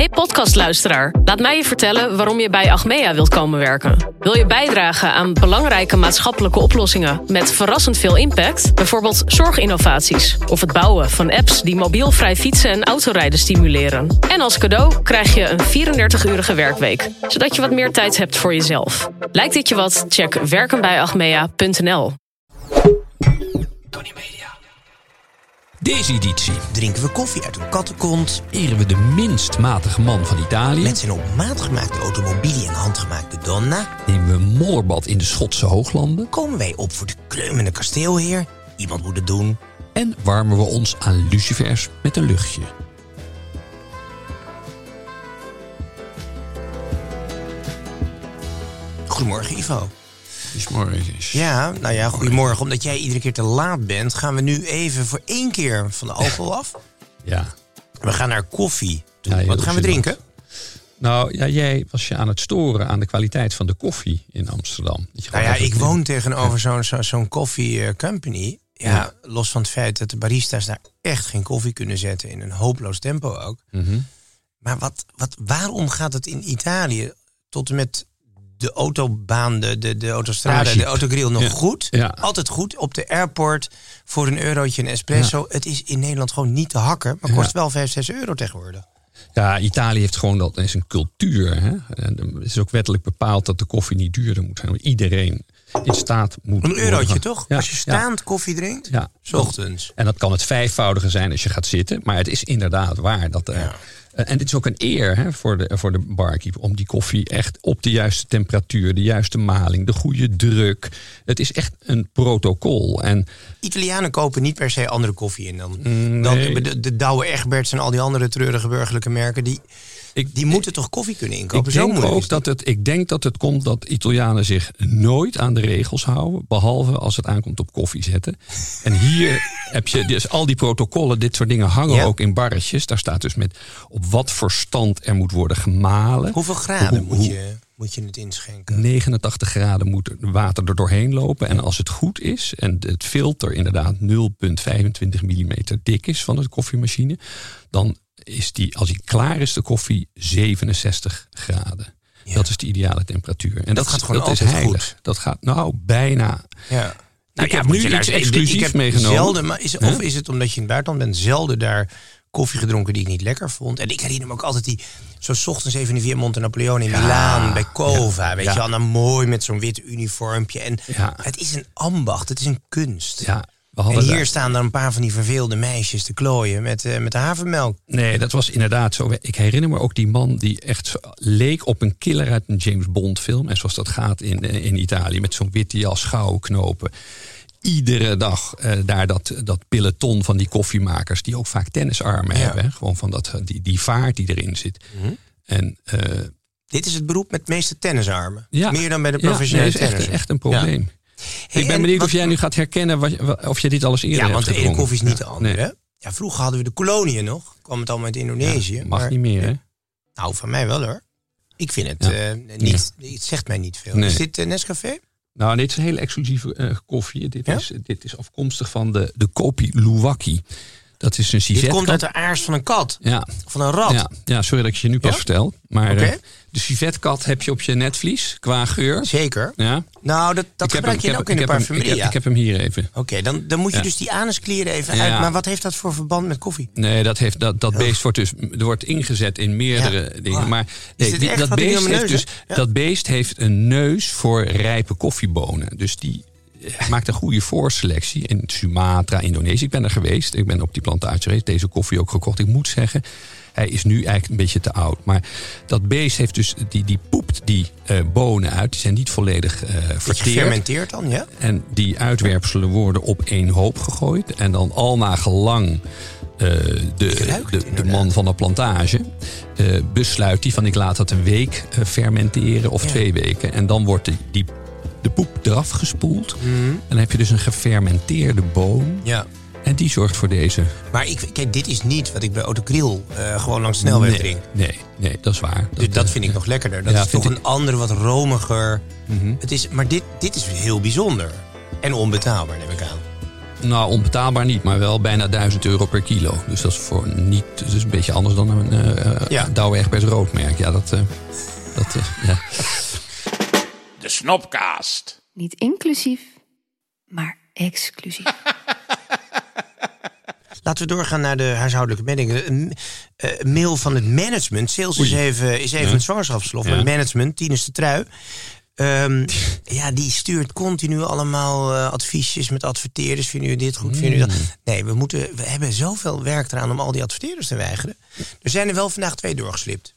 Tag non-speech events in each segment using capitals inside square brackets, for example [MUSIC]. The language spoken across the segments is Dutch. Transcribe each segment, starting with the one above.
Hey podcastluisteraar, laat mij je vertellen waarom je bij Achmea wilt komen werken. Wil je bijdragen aan belangrijke maatschappelijke oplossingen met verrassend veel impact? Bijvoorbeeld zorginnovaties of het bouwen van apps die mobielvrij fietsen en autorijden stimuleren. En als cadeau krijg je een 34-urige werkweek, zodat je wat meer tijd hebt voor jezelf. Lijkt dit je wat? Check werkenbijachmea.nl. Deze editie Drinken we koffie uit een kattenkont. eren we de minst matige man van Italië. Met zijn op maat gemaakte automobili en handgemaakte donna. Nemen we een modderbad in de Schotse hooglanden. Komen wij op voor de kleumende kasteelheer. Iemand moet het doen. En warmen we ons aan lucifers met een luchtje. Goedemorgen Ivo. Dus. Ja, nou ja, goedemorgen. Omdat jij iedere keer te laat bent, gaan we nu even voor één keer van de alcohol af. Ja. We gaan naar koffie. toe. Ja, Wat gaan we drinken? Nou, ja, jij was je aan het storen aan de kwaliteit van de koffie in Amsterdam. Nou ja, ik woon tegenover zo'n zo, zo'n koffie eh, company. Ja, Ja. los van het feit dat de barista's daar echt geen koffie kunnen zetten. In een hopeloos tempo ook. Mhm. Maar wat, wat, waarom gaat het in Italië tot en met de autobaan, de, de, de autostrade, de autogrill nog Ja. goed? Ja. Altijd goed. Op de airport voor een eurotje een espresso. Het is in Nederland gewoon niet te hakken. Maar kost wel 5, 6 euro tegenwoordig. Ja, Italië heeft gewoon dat is een cultuur. Hè? En het is ook wettelijk bepaald dat de koffie niet duurder moet zijn. Iedereen in staat moet. Een eurotje worden- toch? Ja, Als je ja. staand koffie drinkt, Ja. s ochtends. En dat kan het vijfvoudige zijn als je gaat zitten. Maar het is inderdaad waar. Dat, er- Ja. En dit is ook een eer hè, voor, de, voor de barkeep. Om die koffie echt op de juiste temperatuur, de juiste maling, de goede druk. Het is echt een protocol. En Italianen kopen niet per se andere koffie in dan, Mm, dan de, de Douwe Egberts en al die andere treurige burgerlijke merken. Die, ik, die moeten toch koffie kunnen inkopen? ik Zo denk is ook dat het, ik denk dat het komt dat Italianen zich nooit aan de regels houden. Behalve als het aankomt op koffie zetten. En hier [LAUGHS] heb je dus al die protocollen, dit soort dingen hangen Ja. ook in barretjes. Daar staat dus met op wat voor stand er moet worden gemalen. Hoeveel graden Hoe- moet, je, moet je het inschenken? 89 graden moet water er doorheen lopen. En als het goed is en het filter inderdaad 0,25 mm dik is van de koffiemachine, dan is die, als die klaar is, de koffie 67 graden. Ja. Dat is de ideale temperatuur. En dat, gaat is- gewoon dat is altijd heilig. goed. Dat gaat nou bijna. Ja. Ik heb nu iets exclusiefs meegenomen. Zelden, maar is, Huh? of is het omdat je in het buitenland bent, zelden daar koffie gedronken die ik niet lekker vond. En ik herinner me ook altijd die, zo 's ochtends even in de Via Monte Napoleone in Milaan, bij Cova. weet ja. je wel, nou mooi met zo'n wit uniformpje. En Ja. het is een ambacht, het is een kunst. Ja, En hier staan dan een paar van die verveelde meisjes te klooien met, eh, met de havermelk. Nee, dat was inderdaad zo. Ik herinner me ook die man die echt leek op een killer uit een James Bond film. En zoals dat gaat in, eh, in Italië met zo'n witte jas, gouden knopen. Iedere dag eh, daar dat, dat peloton van die koffiemakers, die ook vaak tennisarmen Ja. hebben. Hè? Gewoon van dat, die, die vaart die erin zit. Mhm. En eh, Dit is het beroep met de meeste tennisarmen. ja, Meer dan bij de ja, professionele nee, is echt, een probleem. Hey, ik ben en benieuwd wat- of jij nu gaat herkennen wat, wat- of je dit alles eerder Ja, hebt want de ene koffie is niet de Ja, andere. nee. Ja, vroeger hadden we de koloniën nog. Kwam het allemaal uit Indonesië. Ja, mag maar- niet meer, hè? Nou, van mij wel hoor. Ik vind het Ja. eh, niet. Het zegt mij niet veel. Nee. Is dit Nescafé? Nou, dit is een hele exclusieve eh, koffie. Dit, Ja? is, dit is afkomstig van de, de Kopi Luwaki. Dat is een Dit civet. komt uit de aars van een kat. Ja, Van een rat. ja, ja, sorry dat ik je nu pas Ja? vertel. Maar Oké. eh, de civetkat heb je op je netvlies qua geur. Zeker. Ja. Nou, dat, dat Ik gebruik hem- je ook in de parfumerie. Ik heb, ik heb hem hier even. Oké, dan, dan moet je dus die anusklieren even uit. Maar wat heeft dat voor verband met koffie? Nee, dat, heeft, dat, dat beest wordt dus wordt ingezet in meerdere dingen. Oh. Maar nee, dit die- dat, beest heeft dus, dat beest heeft een neus voor rijpe koffiebonen. Dus die, maakt een goede voorselectie. In Sumatra, Indonesië. Ik ben er geweest. Ik ben op die plantage geweest. Deze koffie ook gekocht. Ik moet zeggen, hij is nu eigenlijk een beetje te oud. Maar dat beest heeft dus, die, die poept die eh, bonen uit. Die zijn niet volledig eh verteerd. Gefermenteerd dan, ja? En die uitwerpselen worden op één hoop gegooid. En dan al na gelang eh, de, de, de man van de plantage besluit die van ik laat dat een week fermenteren of Ja. twee weken. En dan wordt die, die, de poep eraf gespoeld. Mhm. En dan heb je dus een gefermenteerde boon. Ja. En die zorgt voor deze. Maar ik, kijk, dit is niet wat ik bij Autogrill eh gewoon langs de snelweg nee, drink. nee, nee, dat is waar. Dus dat vind ik nog lekkerder. Dat ja, is toch vind een andere, wat romiger. Mhm. het is, maar dit, dit is heel bijzonder. En onbetaalbaar, neem ik aan. Nou, onbetaalbaar niet, maar wel bijna 1000 euro per kilo. Dus dat is voor niet. Dus een beetje anders dan een eh Ja. Douwe Egberts roodmerk. Ja, dat. dat ja. De Snopcast. Niet inclusief, maar exclusief. [LAUGHS] Laten we doorgaan naar de huishoudelijke meldingen. Een eh, mail van het management. Sales is even, is even Ja. het zwangerschapsverlof. Maar Ja. het management, Tinus de Trui. Ehm, [LAUGHS] ja, die stuurt continu allemaal eh, adviesjes met adverteerders. Vinden jullie dit goed? Vinden jullie dat? Mm. Nee, we, moeten, we hebben zoveel werk eraan om al die adverteerders te weigeren. Er zijn er wel vandaag twee doorgeslipt.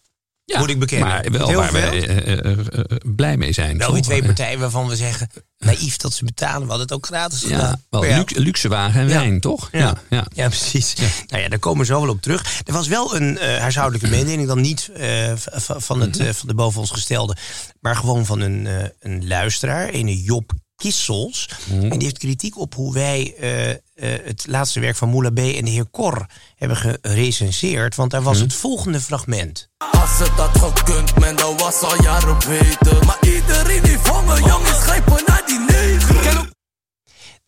Ja, Moet ik bekennen. Maar wel Heel waar wij eh, eh, eh, blij mee zijn. Wel weer twee partijen waarvan we zeggen... naïef dat ze betalen. We hadden het ook gratis Ja, gedaan. wel Maar ja. luxe, luxe wagen en Ja. wijn, toch? Ja. ja. Ja, precies. Nou ja, daar komen we zo wel op terug. Er was wel een eh, huishoudelijke mededeling, dan niet van, het, Mhm. van de boven ons gestelde, maar gewoon van een, een luisteraar, een Job Kissels. Mhm. En die heeft kritiek op hoe wij eh, eh, het laatste werk van Moula B. en de heer Kor hebben gerecenseerd. Want daar was Mhm. het volgende fragment. Als het had gekund, man, dan was al jaren beter. Maar iedereen heeft honger, jongens, grijpen naar die negen.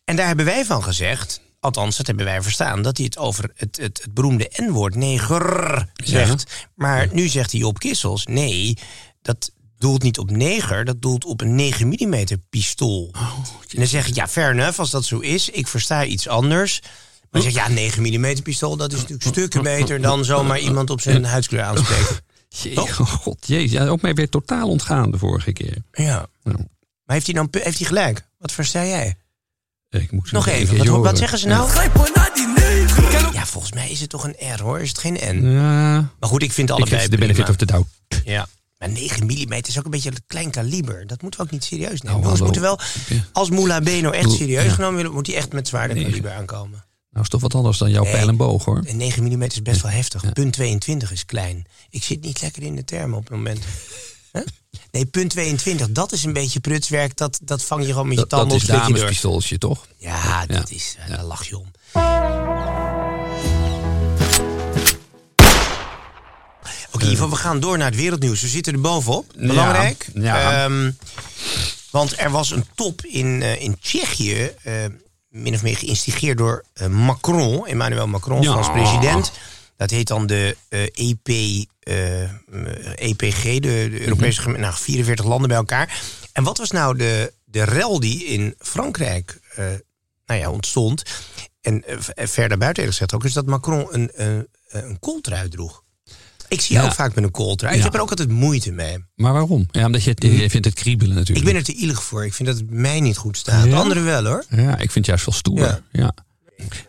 En daar hebben wij van gezegd, althans dat hebben wij verstaan... dat hij het over het, het, het beroemde N-woord neger zegt. Maar nu zegt hij Job Kissels, nee, dat doelt niet op neger... dat doelt op een 9 mm pistool. en dan zeg ik, ja, fair enough, als dat zo is. Ik versta iets anders... Maar dan zeg ik, ja, 9 mm pistool, dat is natuurlijk stukken beter... dan zomaar iemand op zijn huidskleur aanspreken. [LAUGHS] Jee, oh god, jezus. Ja, ook mij weer totaal ontgaan de vorige keer. Ja. Nou, Maar heeft hij dan heeft hij gelijk? Wat versta jij? ik moet Nog even, wat, zeggen ze nou? Ja, volgens mij is het toch een R hoor, is het geen N? Ja, Maar goed, ik vind ik allebei geef de benefit prima. of the doubt. Ja. Maar 9 mm is ook een beetje een klein kaliber. Dat moeten we ook niet serieus nemen. Nou, hallo. moeten wel, Ja. als Moula B nou echt serieus ja. genomen willen, moet hij echt met zwaarder kaliber aankomen. Nou, is toch wat anders dan jouw Nee. pijl en boog, hoor. En 9 mm is best wel heftig. Punt 22 is klein. Ik zit niet lekker in de termen op het moment. [LAUGHS] Huh? Nee, punt 22, dat is een beetje prutswerk. Dat, dat vang je gewoon met je Dat, dat tanden is op een stukje door. damespistooltje, toch? Ja, dat Ja. is, eh, daar lach je om. Oké, Ivo, we gaan door naar het wereldnieuws. We zitten er bovenop. Belangrijk. ja. Ehm, want er was een top in, eh, in Tsjechië, eh, min of meer geïnstigeerd door eh, Macron, Emmanuel Macron, Ja. Frans president. Dat heet dan de eh, EP, eh, EPG, de, de Europese Mhm. geme- nou, 44 landen bij elkaar. En wat was nou de, de rel die in Frankrijk eh, nou ja, ontstond? En eh, eh, verder buiten gezegd ook, is dat Macron een, een, een kooltrui droeg. Ik zie jou Ja. ook vaak met een kooltrui. Ik heb er ook altijd moeite mee. Maar waarom? Ja, omdat je, het, je vindt het kriebelen Ik natuurlijk. ben er te ielig voor. Ik vind dat het mij niet goed staat. Ja? Anderen wel hoor. Ja, ik vind het juist wel stoer. Ja.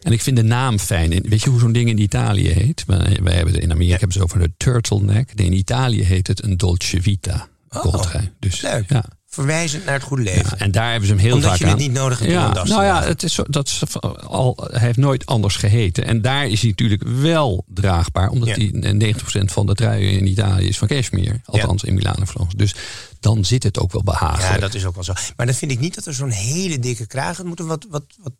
En ik vind de naam fijn. Weet je hoe zo'n ding in Italië heet? Wij, wij hebben het in Amerika hebben ze over een turtleneck. In Italië heet het een dolce vita. Oh. Dus, Leuk. Ja. Verwijzend naar het goede leven. Ja, en daar hebben ze hem heel Omdat vaak je het niet nodig hebt om ja, nou ja, het is zo, dat is al, hij heeft nooit anders geheten. En daar is hij natuurlijk wel draagbaar. Omdat Ja. hij 90% van de truien in Italië is van cashmere. Althans in Milaan en Florence. Dus dan zit het ook wel behagelijk. Ja, dat is ook wel zo. Maar dan vind ik niet dat er zo'n hele dikke kraag... Het moet een wat, wat, wat.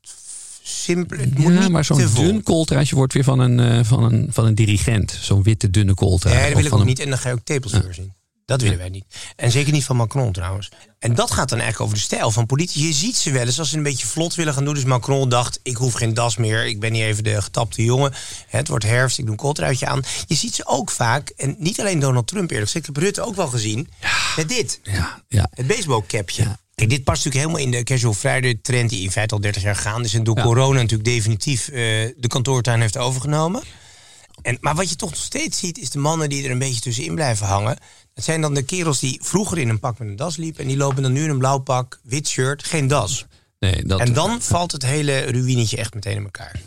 Het moet ja, niet maar zo'n dun kooltruitje wordt weer van een, eh, van een, van een dirigent. Zo'n witte, dunne kooltrui. Ja, dat wil ik ook niet. En dan ga je ook tepelstuur zien. Dat willen wij niet. En zeker niet van Macron trouwens. En dat gaat dan eigenlijk over de stijl van politici. Je ziet ze wel eens als ze een beetje vlot willen gaan doen. Dus Macron dacht, ik hoef geen das meer. Ik ben hier even de getapte jongen. Het wordt herfst, ik doe een kooltruitje aan. Je ziet ze ook vaak, en niet alleen Donald Trump eerlijk gezegd. Ik heb Rutte ook wel gezien. Met dit. Ja, ja. Het baseballcapje. Kijk, dit past natuurlijk helemaal in de casual Friday trend die in feite al 30 jaar gaande is. En door Ja. corona natuurlijk definitief eh, de kantoortuin heeft overgenomen. En, maar wat je toch nog steeds ziet, is de mannen die er een beetje tussenin blijven hangen. Dat zijn dan de kerels die vroeger in een pak met een das liepen. En die lopen dan nu in een blauw pak, wit shirt, geen das. nee dat, En dan valt het hele ruïnetje echt meteen in elkaar.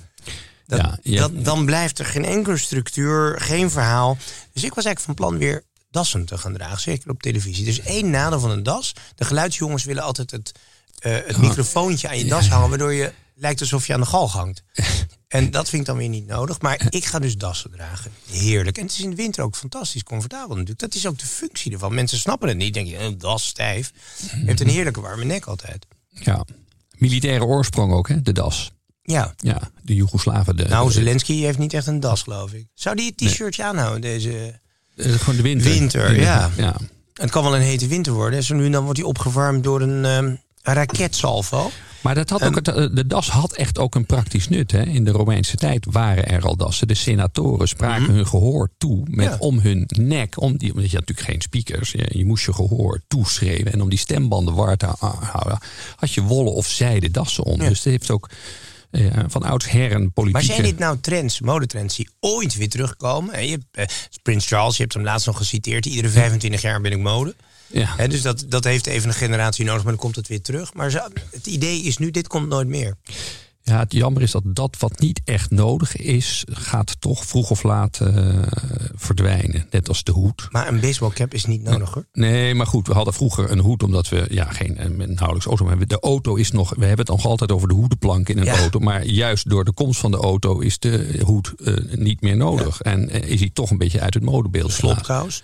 Dat, Ja, ja. dat, dan blijft er geen enkele structuur, geen verhaal. Dus ik was eigenlijk van plan weer dassen te gaan dragen, zeker op televisie. Dus één nadeel van een das. De geluidsjongens willen altijd het, eh, het microfoontje aan je das hangen... waardoor je lijkt alsof je aan de galg hangt. [LAUGHS] En dat vind ik dan weer niet nodig. Maar ik ga dus dassen dragen. Heerlijk. En het is in de winter ook fantastisch comfortabel natuurlijk. Dat is ook de functie ervan. Mensen snappen het niet. Denk je, een das stijf. Je hebt een heerlijke warme nek altijd. ja. Militaire oorsprong ook, hè, de das. Ja. Ja, de Joegoslaven. De, Nou, Zelensky heeft niet echt een das, geloof ik. Zou die het t-shirtje aanhouden, deze... eh, gewoon de winter. Winter, De- ja. ja. Het kan wel een hete winter worden. Zo nu en dan wordt hij opgewarmd door een, ehm, een raketsalvo. Maar dat had ook het, eh, de das had echt ook een praktisch nut. Hè. In de Romeinse tijd waren er al dassen. De senatoren spraken hun gehoor toe met Mhm. Ja. om hun nek. Om die, omdat je had natuurlijk geen speakers. Je, je moest je gehoor toeschreeuwen. En om die stembanden waar te houden, had je wollen of zijden dassen om. Ja. Dus het heeft ook eh, van oudsher een Maar politieke... zijn dit nou trends, modetrends, die ooit weer terugkomen? Je hebt, eh, Prins Charles, je hebt hem laatst nog geciteerd. Iedere 25 jaar ben ik mode. Ja. Dus dat, dat heeft even een generatie nodig, maar dan komt het weer terug. Maar zo- het idee is nu, dit komt nooit meer. Ja, het jammer is dat dat wat niet echt nodig is, gaat toch vroeg of laat eh, verdwijnen. Net als de hoed. Maar een baseballcap is niet nodig hoor. Nee, maar goed, we hadden vroeger een hoed omdat we ja, geen eh, nauwelijks auto hebben. De auto is nog, we hebben het nog altijd over de hoedenplank in een Ja. auto. Maar juist door de komst van de auto is de hoed eh, niet meer nodig. En is hij toch een beetje uit het modebeeld. Slopkous.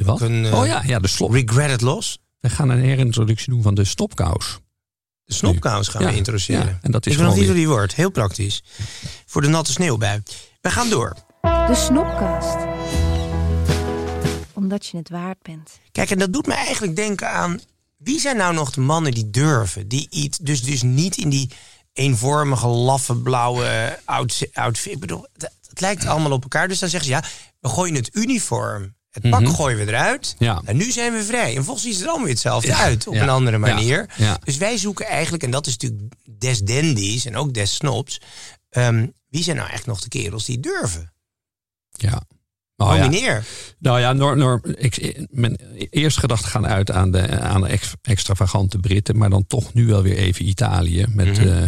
De wat? Een, eh, oh ja, ja, de slop. Regretted loss. We gaan een herintroductie doen van de stopkous. De snopkous gaan Ja, we introduceren. ja, en dat is ik weet nog gewoon niet hoe die wordt. Heel praktisch. Voor de natte sneeuwbui. We gaan door. De snopkast. Omdat je het waard bent. Kijk, en dat doet me eigenlijk denken aan... wie zijn nou nog de mannen die durven? Die iets, dus, dus niet in die eenvormige, laffe, blauwe outfit. outfit. Ik bedoel, het, het lijkt allemaal op elkaar. Dus dan zeggen ze, ja, we gooien het uniform. Het pak gooien we eruit. Mhm. Ja. En nu zijn we vrij. En volgens ziet het allemaal weer hetzelfde Ja, uit. Op ja, een andere manier. Dus wij zoeken eigenlijk, en dat is natuurlijk des dandies en ook des snobs. ehm, wie zijn nou eigenlijk nog de kerels die durven? Ja. Nou ja. Nou ja, Nor, Nor, ik, mijn eerste gedachten gaan uit aan de, aan de ex- extravagante Britten, maar dan toch nu wel weer even Italië met eh,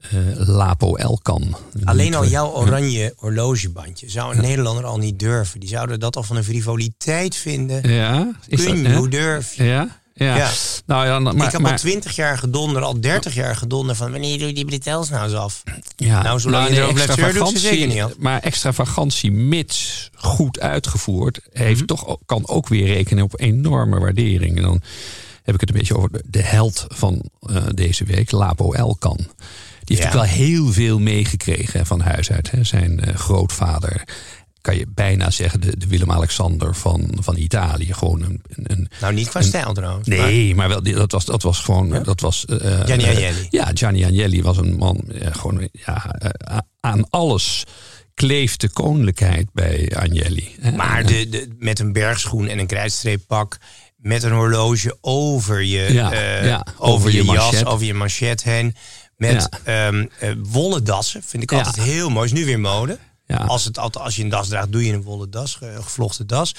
eh, Lapo Elkan. Alleen al jouw oranje horlogebandje zou een Nederlander al niet durven. Die zouden dat al van een frivoliteit vinden. eh, Ja, is Kun dat, je, hoe durf je? Ja, ja. Ja. Nou ja, maar, ik heb al maar, twintig jaar gedonder, al dertig jaar gedonder van wanneer doe je die Bretels nou eens af? ja, nou, zolang je erover blijft zeuren, doet ze zeker niet af. Maar extravagantie, mits goed uitgevoerd, heeft Mhm. toch, kan ook weer rekenen op enorme waardering. En dan heb ik het een beetje over de, de held van eh, deze week, Lapo Elkan. Die heeft natuurlijk wel heel veel meegekregen van huis uit. Hè. Zijn eh, grootvader, kan je bijna zeggen, de, de Willem-Alexander van, van Italië. Gewoon een, een, Nou, niet qua Een- stijl trouwens. Nee, maar wel, die- dat was, dat was gewoon. Dat was, eh, Gianni eh, Agnelli. ja, Gianni Agnelli was een man. gewoon, ja, aan alles kleeft de koninklijkheid bij Agnelli. Maar de, de, met een bergschoen en een krijtstreeppak. Met een horloge over je, ja, over, over je, je jas, manchet. over je manchet heen. Met ehm, eh, wollen dassen. Vind ik Ja. altijd heel mooi. Is nu weer mode. Ja. Als, het, altijd- als je een das draagt, doe je een wollen das. gevlochten das.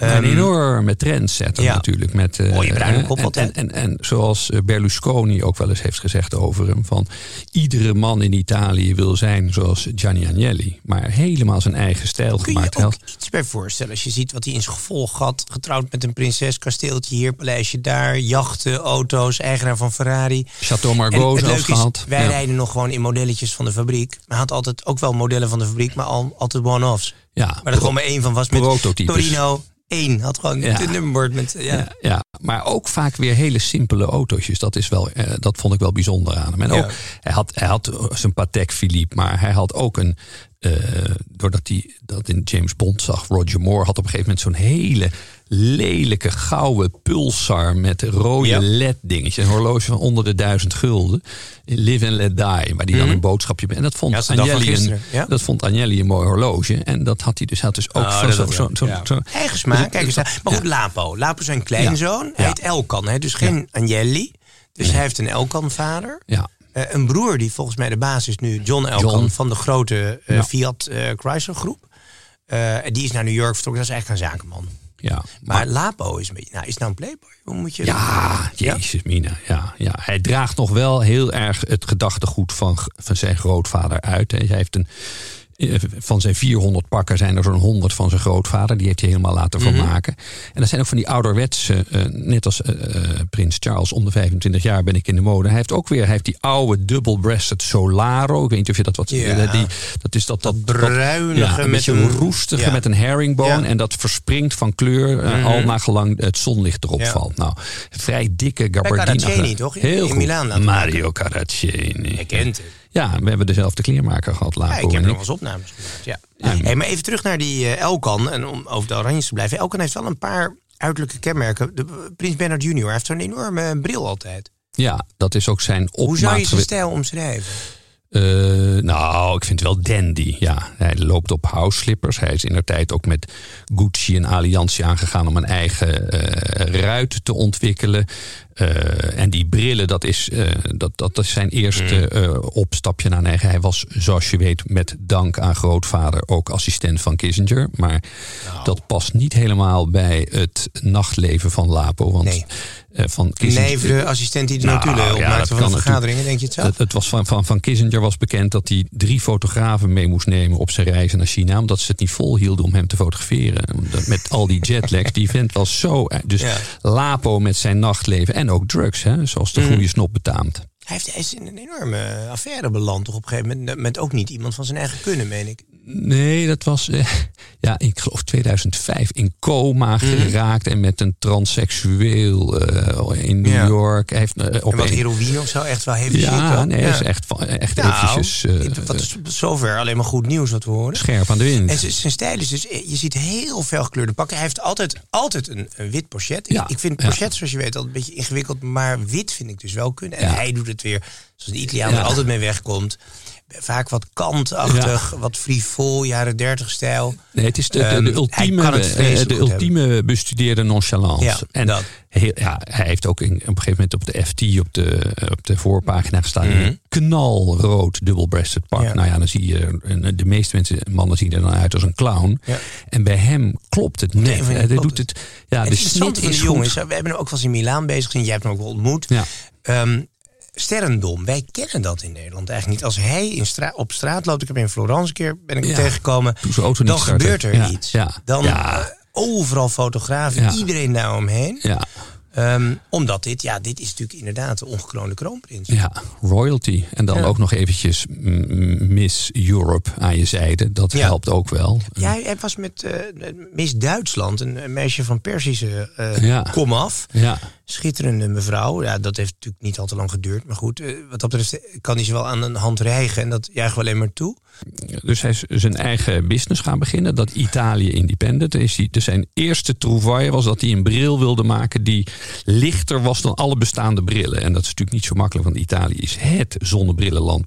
Een Ehm, enorme trendsetter ja. natuurlijk. Met, eh, Mooie bruine eh, kop en, en, en, en zoals eh, Berlusconi ook wel eens heeft gezegd over hem. Van iedere man in Italië wil zijn zoals Gianni Agnelli. Maar helemaal zijn eigen stijl Kun je gemaakt. je ook had- iets bij voorstellen? Als je ziet wat hij in zijn gevolg had. Getrouwd met een prinses, kasteeltje hier, paleisje daar. Jachten, auto's, eigenaar van Ferrari. Chateau Margaux zelfs gehad. wij Ja. rijden nog gewoon in modelletjes van de fabriek. Maar hij had altijd ook wel modellen van de fabriek, maar al, altijd one-offs. Ja, Maar er gewoon maar één van was met. Torino 1. Had gewoon Ja. het nummerbord met... Ja. Ja, ja, maar ook vaak weer hele simpele autootjes. Dat, is wel, eh, dat vond ik wel bijzonder aan hem. En Ja. ook, hij had, hij had zijn Patek Philippe, maar hij had ook een. Eh, doordat hij dat in James Bond zag, Roger Moore had op een gegeven moment zo'n hele lelijke gouden pulsar met rode Ja. LED-dingetjes. Een horloge van onder de duizend gulden. Live and let die, waar die dan een boodschapje En dat vond, Mhm. Ja, van Agnelli een, ja. dat vond Agnelli een mooi horloge. En dat had hij dus, had dus ook Oh, zo, dat zo, ook zo, wel. zo, Ja. zo- Eigen smaak. Dus- Kijk eens daar. Maar goed, Lapo. Lapo is zijn kleinzoon. Hij heet Elkan, hè? dus geen Agnelli. Dus hij heeft een Elkan-vader. ja. Eh, een broer die volgens mij de baas is nu, John Elkan, John. van de grote eh, Ja. Fiat eh, Chrysler groep. Die is naar New York vertrokken. Dat is eigenlijk een zakenman. Ja, Maar Lapo is een beetje... Nou, is nou een playboy? Hoe moet je... Ja, jezus mina. Ja, ja. Hij draagt nog wel heel erg het gedachtegoed van, van zijn grootvader uit. hè. Hij heeft een, van zijn 400 pakken zijn er zo'n 100 van zijn grootvader. Die heeft hij helemaal laten Mhm. vermaken. En dat zijn ook van die ouderwetse, eh, net als eh, eh, Prins Charles om de 25 jaar ben ik in de mode. Hij heeft ook weer hij heeft die oude double-breasted Solaro. Ik weet niet of je dat wat... Ja. eh, die, dat is dat, dat, bruinige ja, een met beetje een- roestige ja. met een herringbone. En dat verspringt van kleur eh, al nagelang het zonlicht erop valt. Nou, vrij dikke gabardine. Carraccieni, toch? In- Heel in goed. Milaan Mario Caraccieni. Je kent het. Ja, we hebben dezelfde kleermaker gehad Ja, later. ik heb nog wel eens opnames gemaakt, ja. Ja. Hey, maar even terug naar die eh, Elkan. En om over de Oranjes te blijven. Elkan heeft wel een paar uiterlijke kenmerken. De, Prins Bernard Junior heeft zo'n enorme bril altijd. Ja, dat is ook zijn Hoe zou je opmaat. zijn stijl omschrijven? Eh, nou, ik vind het wel dandy. Ja, hij loopt op house slippers. Hij is in de tijd ook met Gucci een alliantie aangegaan om een eigen eh, ruit te ontwikkelen. Eh, en die brillen, dat is, eh, dat, dat is zijn eerste eh, opstapje naar eigen. Hij was, zoals je weet, met dank aan grootvader ook assistent van Kissinger. Maar dat past niet helemaal bij het nachtleven van Lapo. Want Nee. van Kissinger, Nee, de assistent die de Nou, notulen opmaakte van de vergaderingen. Denk je het zelf? het, het was van, van, van Kissinger was bekend dat hij drie fotografen mee moest nemen op zijn reizen naar China. Omdat ze het niet volhielden om hem te fotograferen. Met al die jetlags. Die vent was zo. Dus Ja. Lapo met zijn nachtleven en ook drugs, hè, zoals Mm. de goede snop betaamt. Hij, heeft, hij is in een enorme affaire beland toch op een gegeven moment. Met ook niet iemand van zijn eigen kunnen, meen ik. Nee, dat was, eh, [LAUGHS] ja, ik geloof 2005 in coma Mm. geraakt en met een transseksueel eh, in New Ja. York. Hij heeft eh, op En wat een- heroïne of zo, echt wel shit. ja, nee, is echt, van- echt Nou, eventjes eh, wat is zover alleen maar goed nieuws wat we horen. scherp aan de wind. En zijn stijl is dus, je ziet heel veel gekleurde pakken. Hij heeft altijd, altijd een, een wit pochet. Ja, Ik, ik vind ja. pochets, zoals je weet, altijd een beetje ingewikkeld. Maar wit vind ik dus wel kunnen. En hij doet het weer, zoals de Italiaan er altijd mee wegkomt. Vaak wat kantachtig, wat frivol, jaren 30 stijl. Nee, het is de, de, de Ehm, ultieme, eh, de ultieme bestudeerde nonchalance. Ja, en dat. heel- ja, hij heeft ook in, op een gegeven moment op de FT, op de, op de voorpagina gestaan. Een knalrood double-breasted pak. Mhm. Ja. Nou ja, dan zie je, eh, de meeste mensen, mannen zien er dan uit als een clown. Ja. En bij hem klopt het net. Hij doet het. het. Ja, En de snit is jongens, we hebben hem ook wel eens in Milaan bezig gezien. Jij hebt hem ook wel ontmoet. Ja. Ehm, sterrendom, wij kennen dat in Nederland eigenlijk niet. Als hij in op straat loopt, ik heb in Florence een keer ben ik Ja. tegengekomen, dan gebeurt er Ja, iets. ja, Dan eh, overal fotografen, iedereen daar omheen. Ja, Ehm, omdat dit, ja, dit is natuurlijk inderdaad de ongekroonde kroonprins. ja, royalty. En dan Ja. ook nog eventjes Miss Europe aan je zijde. Dat Ja. helpt ook wel. Ja, hij was met eh, Miss Duitsland, een, een meisje van Persische eh Ja. komaf. Ja. Schitterende mevrouw. Ja, dat heeft natuurlijk niet al te lang geduurd. Maar goed, eh, wat dat betreft kan hij ze wel aan een hand rijgen. En dat juichen we alleen maar toe. Dus hij is zijn eigen business gaan beginnen. Dat Italië Independent. Is hij, dus zijn eerste trouvaille was dat hij een bril wilde maken die lichter was dan alle bestaande brillen. En dat is natuurlijk niet zo makkelijk, want Italië is het zonnebrillenland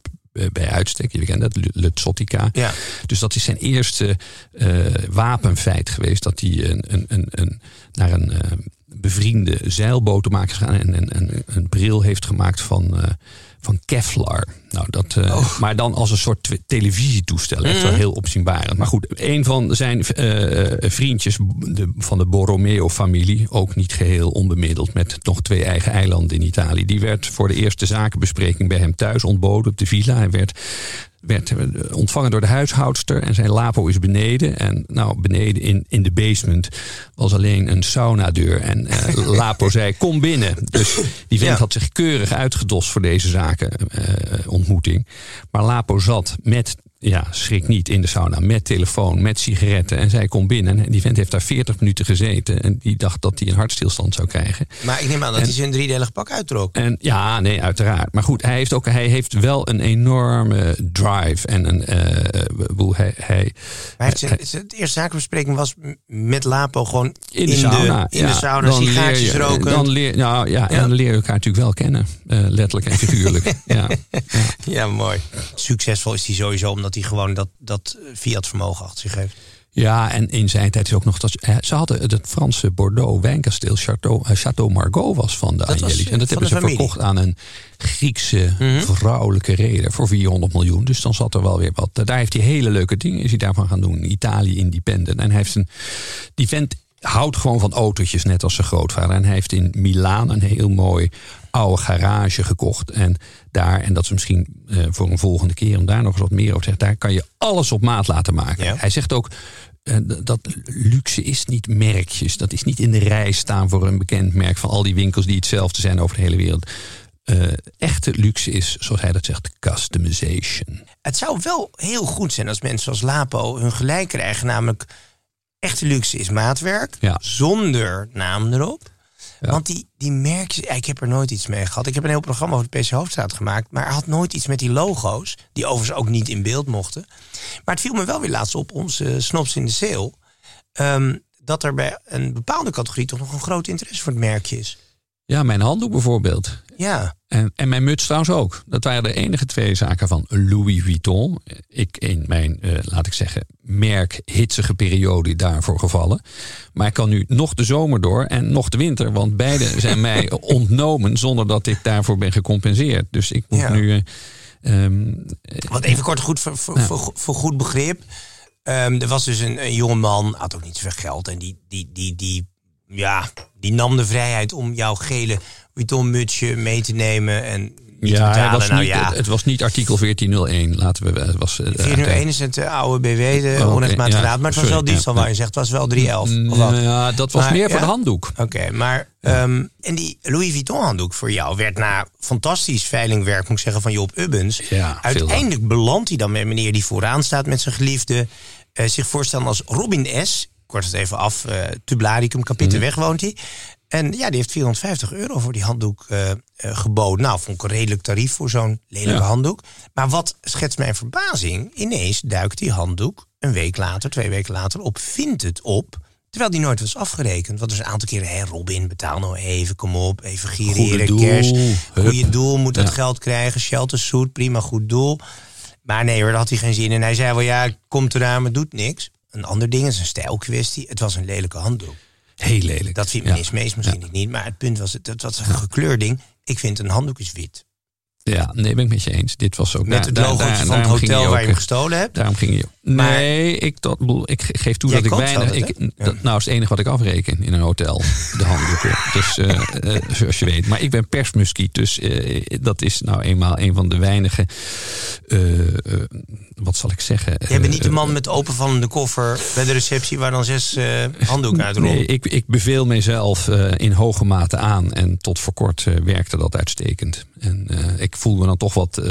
bij uitstek. Je kent dat, Luxottica. Ja. Dus dat is zijn eerste eh, wapenfeit geweest. Dat hij een, een, een, een, naar een eh, bevriende zeilbotenmaker is gegaan en een, bril heeft gemaakt van, eh, van Kevlar. Nou, dat, eh, Maar dan als een soort televisietoestel. Echt wel heel opzienbarend. Maar goed, een van zijn eh, vriendjes de, van de Borromeo-familie, ook niet geheel onbemiddeld, met nog twee eigen eilanden in Italië, die werd voor de eerste zakenbespreking bij hem thuis ontboden op de villa. Hij werd werd eh, ontvangen door de huishoudster en zijn lapo is beneden. En nou, beneden in, in de basement was alleen een saunadeur. En [LAUGHS] lapo zei, kom binnen. Dus die vent Ja. had zich keurig uitgedost voor deze zaken eh, ontmoeting. Maar lapo zat met, ja, schrik niet, in de sauna. Met telefoon, met sigaretten. En zij komt binnen. En die vent heeft daar 40 minuten gezeten. En die dacht dat hij een hartstilstand zou krijgen. Maar ik neem aan dat En- hij zijn driedelig pak uittrok. En ja, nee, uiteraard. Maar goed, hij heeft ook hij heeft wel een enorme drive. En een. bedoel, hij, hij, hij heeft zijn, eerste zakenbespreking was met Lapo gewoon in de sauna. in de ja, sauna, dan leer je- roken. Dan leer, nou, ja, en Ja. dan leer je elkaar natuurlijk wel kennen. eh, letterlijk en figuurlijk. [LAUGHS] ja. Ja, mooi. Succesvol is hij sowieso omdat hij gewoon dat, dat Fiat vermogen achter zich heeft. ja, en in zijn tijd is ook nog dat. eh, Ze hadden het Franse Bordeaux wijnkasteel Château, eh, Château Margaux was van de eh, En dat hebben ze familie. verkocht aan een Griekse Mhm. vrouwelijke reder voor 400 miljoen. Dus dan zat er wel weer wat. Daar heeft hij hele leuke dingen is hij daarvan gaan doen. Italië Independent. En hij heeft een. Die vent houdt gewoon van autootjes, net als zijn grootvader. En hij heeft in Milaan een heel mooi oude garage gekocht. En daar, en dat is misschien eh, voor een volgende keer om daar nog eens wat meer over te zeggen, daar kan je alles op maat laten maken. Ja. Hij zegt ook. eh, dat luxe is niet merkjes. Dat is niet in de rij staan voor een bekend merk van al die winkels die hetzelfde zijn over de hele wereld. Eh, echte luxe is, zoals hij dat zegt, customization. Het zou wel heel goed zijn als mensen als Lapo hun gelijk krijgen. Namelijk, echte luxe is maatwerk. Ja. Zonder naam erop. Ja. Want die, die merkjes, ja, ik heb er nooit iets mee gehad. Ik heb een heel programma over de PC Hoofdstraat gemaakt. Maar hij had nooit iets met die logo's. Die overigens ook niet in beeld mochten. Maar het viel me wel weer laatst op, onze snops in de sale. ehm, dat er bij een bepaalde categorie toch nog een groot interesse voor het merkje is. Ja, mijn handdoek bijvoorbeeld. Ja, En, en mijn muts trouwens ook. Dat waren de enige twee zaken van Louis Vuitton. Ik in mijn, eh, laat ik zeggen, merk hitsige periode daarvoor gevallen. Maar ik kan nu nog de zomer door en nog de winter. Want beide [LAUGHS] zijn mij ontnomen zonder dat ik daarvoor ben gecompenseerd. Dus ik moet Ja. nu... Want even kort goed voor, voor, voor, voor goed begrip. Ehm, er was dus een, een jonge man, had ook niet zoveel geld. En die, die, die, die, ja, die nam de vrijheid om jouw gele Vuitton mutsje mee te nemen. En te ja, het was, nou niet, ja, het, het was niet artikel 1401. Laten we... Het was, eh, 401 is het eh, oude BW, de oké, onrechtmatig ja. Maar het was sorry, wel diefstal ja, waar je zegt. Het was wel 311. Of wat? Nou ja, dat was Maar, meer voor de handdoek. Oké, maar ehm, en die Louis Vuitton handdoek voor jou werd na fantastisch veilingwerk, moet ik zeggen, van Job Ubbens. Uiteindelijk belandt hij dan met meneer die vooraan staat met zijn geliefde. eh, zich voorstellen als Robin S. Kort het even af, eh Tublaricum, Kapitten weg woont hij. En ja, die heeft 450 euro voor die handdoek eh, eh, geboden. Nou, vond ik een redelijk tarief voor zo'n lelijke Ja. handdoek. Maar wat schetst mijn verbazing? Ineens duikt die handdoek een week later, twee weken later op Vinted op. Terwijl die nooit was afgerekend. Want er is een aantal keren, hé Robin, betaal nou even, kom op, even gireren, kerst. Goede doel, moet dat Ja. geld krijgen, shelter suit, prima, goed doel. Maar nee hoor, daar had hij geen zin in. Hij zei wel, ja, komt eraan, maar doet niks. Een ander ding is een stijlkwestie. Het was een lelijke handdoek. Heel lelijk. Dat vindt Ja. meneer Smees misschien niet. Maar het punt was, het, het was een gekleurding. Ik vind een handdoek is wit. Ja, nee, ben ik met je eens. Dit was ook Met daar- het logootje daar- van het hotel waar je hem eh, gestolen hebt. Daarom ging je. Maar- Nee, ik, dat, ik ge- geef toe dat ik weinig. Ik, dat, nou, is het enige wat ik afreken in een hotel. De handdoeken. [LAUGHS] dus eh, zoals je weet. Maar ik ben persmuskiet. Dus eh, dat is nou eenmaal een van de weinige. wat zal ik zeggen? Jij bent niet de man met de openvallende koffer bij de receptie waar dan zes [LAUGHS] handdoeken uit rollen. Nee, ik, ik beveel mezelf in hoge mate aan. En tot voor kort werkte dat uitstekend. En ik voel me dan toch wat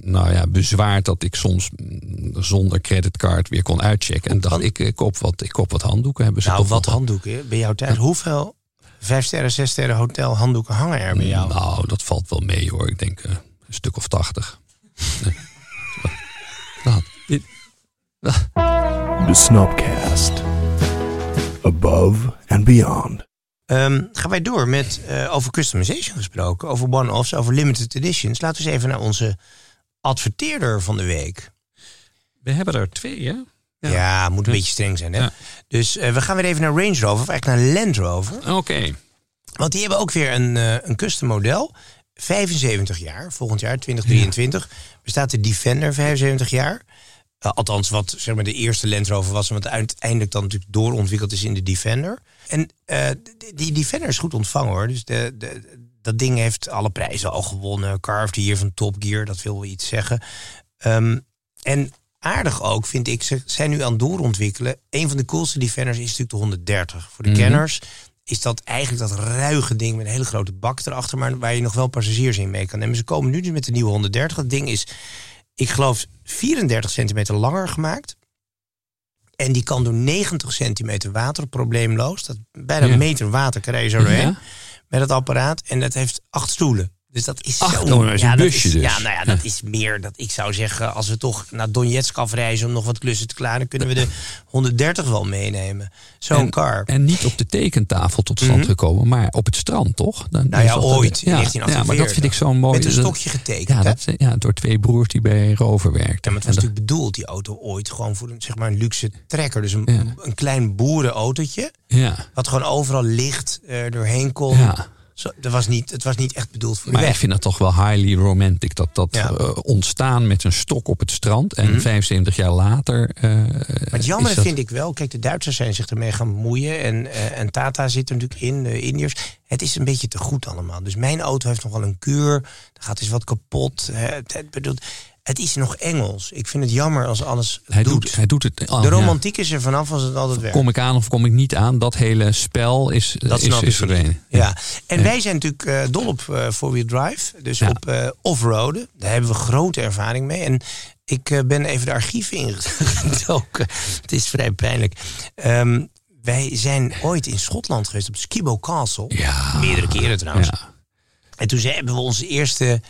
nou ja, bezwaard dat ik soms mm, zonder creditcard weer kon uitchecken. En dacht ik, ik koop wat, ik koop wat handdoeken. Hebben ze Nou, wat handdoeken bij jou thuis? Hoeveel vijf sterren, zes sterren hotel handdoeken hangen er bij jou? Nou, dat valt wel mee hoor. Ik denk eh, een stuk of tachtig. [LAUGHS] Nou, The [LAUGHS] Snopcast. Above and beyond. Ehm, gaan wij door met eh, over customization gesproken, over one-offs, over limited editions. Laten we eens even naar onze adverteerder van de week. We hebben er twee, hè? Ja, moet een beetje streng zijn. Hè? Ja. Dus eh, we gaan weer even naar Range Rover, of eigenlijk naar Land Rover. Oké. Want die hebben ook weer een, eh, een custom model. 75 jaar, volgend jaar 2023. Bestaat de Defender 75 jaar. Eh, althans, wat zeg maar, de eerste Land Rover was. en Wat uiteindelijk dan natuurlijk doorontwikkeld is in de Defender. En eh, die, Defender is goed ontvangen hoor. Dus de, de, dat ding heeft alle prijzen al gewonnen. Car of the Year van Top Gear, dat wil wel iets zeggen. Ehm, en aardig ook, vind ik, ze zijn nu aan het doorontwikkelen. Een van de coolste Defenders is natuurlijk de 130. Voor de Mhm. kenners is dat eigenlijk dat ruige ding met een hele grote bak erachter, maar waar je nog wel passagiers in mee kan nemen. Ze komen nu dus met de nieuwe 130. Dat ding is, ik geloof, 34 centimeter langer gemaakt. En die kan door 90 centimeter water probleemloos. Dat bijna Ja. een meter water krijg je zo doorheen. Ja. Met het apparaat. En dat heeft acht stoelen. Dus dat is Acht, zo... een dat busje is- dus. Ja, nou ja, dat [LAUGHS] is meer dat ik zou zeggen... als we toch naar Donetsk afreizen om nog wat klussen te klaren... kunnen we de [LAUGHS] 130 wel meenemen. Zo'n car. En niet op de tekentafel tot stand Mhm. gekomen, maar op het strand, toch? Dan, Nou ja, dat- ooit, ja, 1948. Ja, maar dat vind ik zo mooi. Met een stokje getekend. Ja, dat, ja, door twee broers die bij Rover werkten. Ja, maar het was dat- natuurlijk bedoeld, die auto ooit, gewoon voor een, zeg maar een luxe trekker. Dus een, Ja. een klein boerenautootje, ja, wat gewoon overal licht eh, doorheen kon. ja. Zo, dat was niet, het was niet echt bedoeld voor de Maar ik vind dat toch wel highly romantic. Dat dat Ja. eh, ontstaan met een stok op het strand. En Mhm. 75 jaar later. eh, Maar het jammer dat- vind ik wel. Kijk, de Duitsers zijn zich ermee gaan bemoeien. En, eh, en Tata zit er natuurlijk in, de Indiërs. Het is een beetje te goed allemaal. Dus mijn auto heeft nog wel een kuur. Er gaat eens wat kapot. hè. Het, bedoelt, het is nog Engels. Ik vind het jammer als alles hij, doet. doet, hij doet het. oh, de ja. romantiek is er vanaf als het altijd werkt. Kom ik aan of kom ik niet aan? Dat hele spel is, Dat is, is verdwenen. Ja, en Ja. wij zijn natuurlijk eh, dol op eh, four-wheel drive. Dus op eh off-roaden. Daar hebben we grote ervaring mee. En ik ben even de archieven ingedoken. [LAUGHS] Het is vrij pijnlijk. Ehm, wij zijn ooit in Schotland geweest op Skibo Castle. Ja. Meerdere keren trouwens. En toen hebben we onze eerste